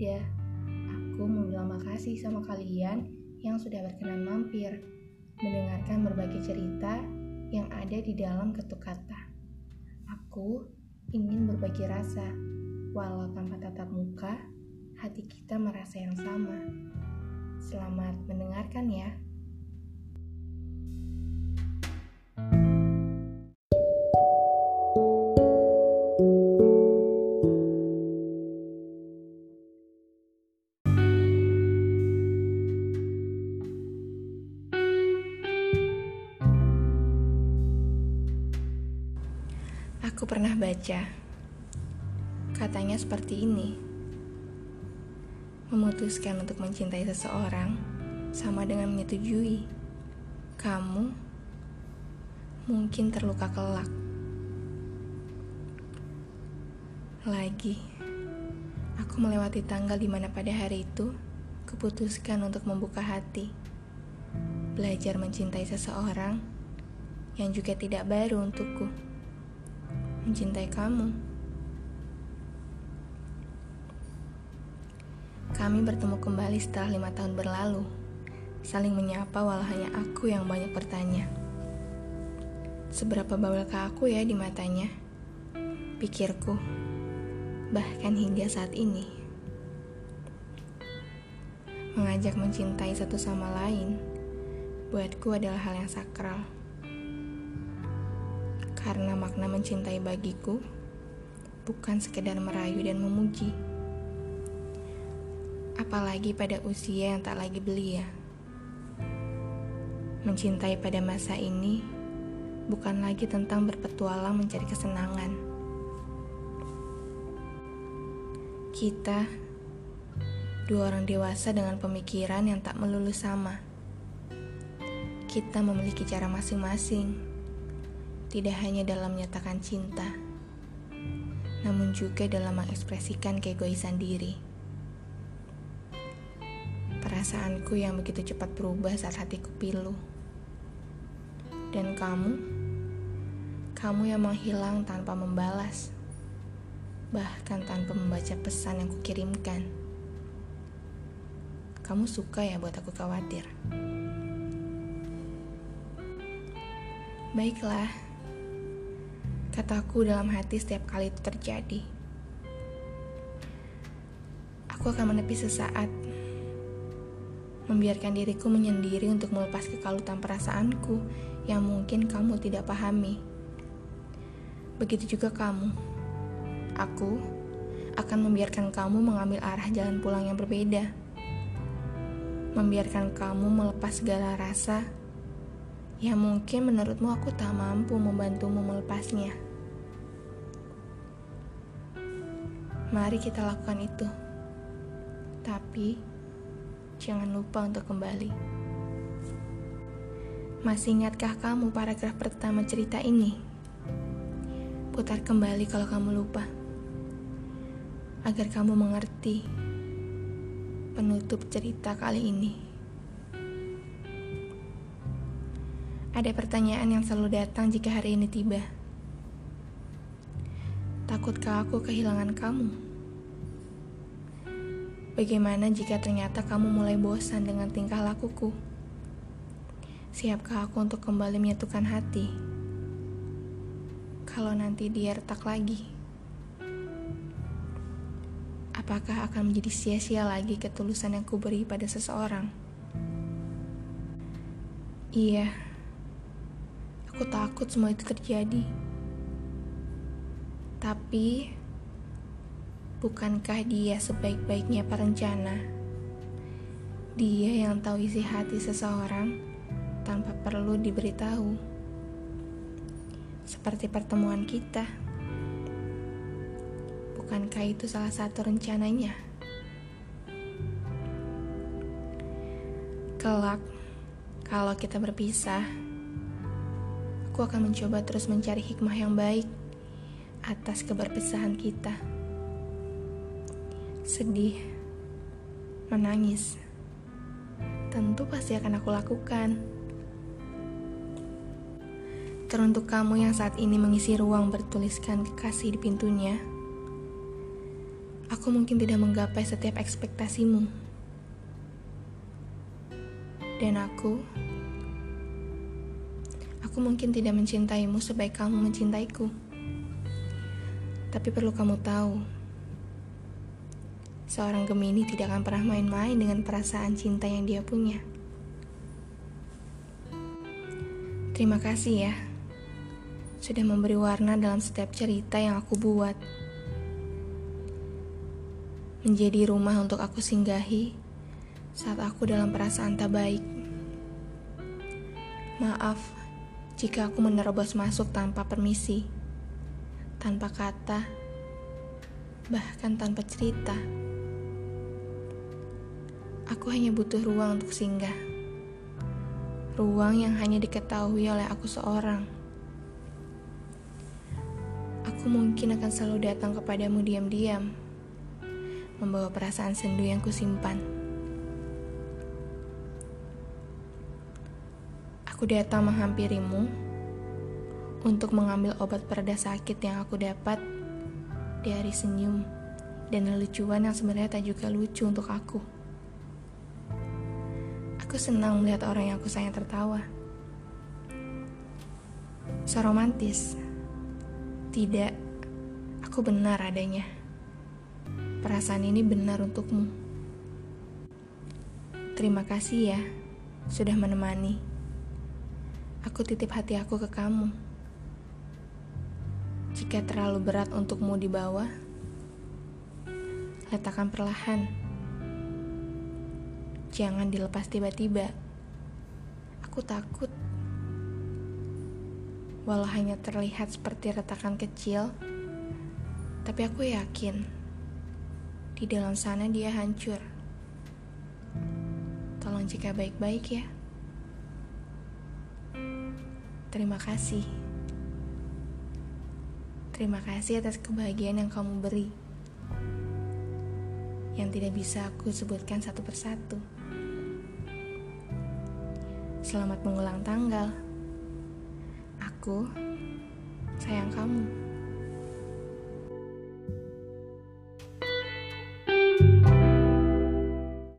berbeda. Aku mau bilang makasih sama kalian yang sudah berkenan mampir, mendengarkan berbagai cerita yang ada di dalam ketuk kata. Aku ingin berbagi rasa, walau tanpa tatap muka, hati kita merasa yang sama. Selamat mendengarkan ya. Aku pernah baca, katanya seperti ini: memutuskan untuk mencintai seseorang sama dengan menyetujui kamu mungkin terluka kelak. Lagi, aku melewati tanggal di mana pada hari itu keputuskan untuk membuka hati, belajar mencintai seseorang yang juga tidak baru untukku mencintai kamu. Kami bertemu kembali setelah lima tahun berlalu, saling menyapa walau hanya aku yang banyak bertanya. Seberapa bawelkah aku ya di matanya? Pikirku, bahkan hingga saat ini. Mengajak mencintai satu sama lain, buatku adalah hal yang sakral karena makna mencintai bagiku bukan sekedar merayu dan memuji. Apalagi pada usia yang tak lagi belia. Mencintai pada masa ini bukan lagi tentang berpetualang mencari kesenangan. Kita dua orang dewasa dengan pemikiran yang tak melulu sama. Kita memiliki cara masing-masing tidak hanya dalam menyatakan cinta, namun juga dalam mengekspresikan keegoisan diri. Perasaanku yang begitu cepat berubah saat hatiku pilu. Dan kamu, kamu yang menghilang tanpa membalas, bahkan tanpa membaca pesan yang kukirimkan. Kamu suka ya buat aku khawatir. Baiklah, Kataku dalam hati setiap kali itu terjadi. Aku akan menepi sesaat, membiarkan diriku menyendiri untuk melepas kekalutan perasaanku yang mungkin kamu tidak pahami. Begitu juga kamu. Aku akan membiarkan kamu mengambil arah jalan pulang yang berbeda. Membiarkan kamu melepas segala rasa yang mungkin menurutmu aku tak mampu membantumu melepasnya. Mari kita lakukan itu. Tapi, jangan lupa untuk kembali. Masih ingatkah kamu paragraf pertama cerita ini? Putar kembali kalau kamu lupa. Agar kamu mengerti penutup cerita kali ini. Ada pertanyaan yang selalu datang jika hari ini tiba. Takutkah aku kehilangan kamu? Bagaimana jika ternyata kamu mulai bosan dengan tingkah lakuku? Siapkah aku untuk kembali menyatukan hati? Kalau nanti dia retak lagi, apakah akan menjadi sia-sia lagi ketulusan yang kuberi pada seseorang? Iya. Aku takut semua itu terjadi. Tapi, bukankah dia sebaik-baiknya perencana? Dia yang tahu isi hati seseorang tanpa perlu diberitahu. Seperti pertemuan kita. Bukankah itu salah satu rencananya? Kelak, kalau kita berpisah, Aku akan mencoba terus mencari hikmah yang baik atas keberpisahan kita. Sedih, menangis, tentu pasti akan aku lakukan. Teruntuk kamu yang saat ini mengisi ruang bertuliskan kekasih di pintunya, Aku mungkin tidak menggapai setiap ekspektasimu. Dan aku aku mungkin tidak mencintaimu sebaik kamu mencintaiku. Tapi perlu kamu tahu, seorang Gemini tidak akan pernah main-main dengan perasaan cinta yang dia punya. Terima kasih ya, sudah memberi warna dalam setiap cerita yang aku buat. Menjadi rumah untuk aku singgahi saat aku dalam perasaan tak baik. Maaf jika aku menerobos masuk tanpa permisi, tanpa kata, bahkan tanpa cerita. Aku hanya butuh ruang untuk singgah ruang yang hanya diketahui oleh aku seorang. Aku mungkin akan selalu datang kepadamu diam-diam, membawa perasaan sendu yang kusimpan. Aku datang menghampirimu untuk mengambil obat pereda sakit yang aku dapat dari senyum dan lelucuan yang sebenarnya tak juga lucu untuk aku. Aku senang melihat orang yang aku sayang tertawa. Seromantis. Tidak, aku benar adanya. Perasaan ini benar untukmu. Terima kasih ya, sudah menemani. Aku titip hati aku ke kamu. Jika terlalu berat untukmu di bawah, letakkan perlahan Jangan dilepas tiba-tiba. Aku takut. Walau hanya terlihat seperti retakan kecil, tapi aku yakin di dalam sana dia hancur. Tolong jika baik-baik ya. Terima kasih. Terima kasih atas kebahagiaan yang kamu beri yang tidak bisa aku sebutkan satu persatu. Selamat mengulang tanggal. Aku sayang kamu.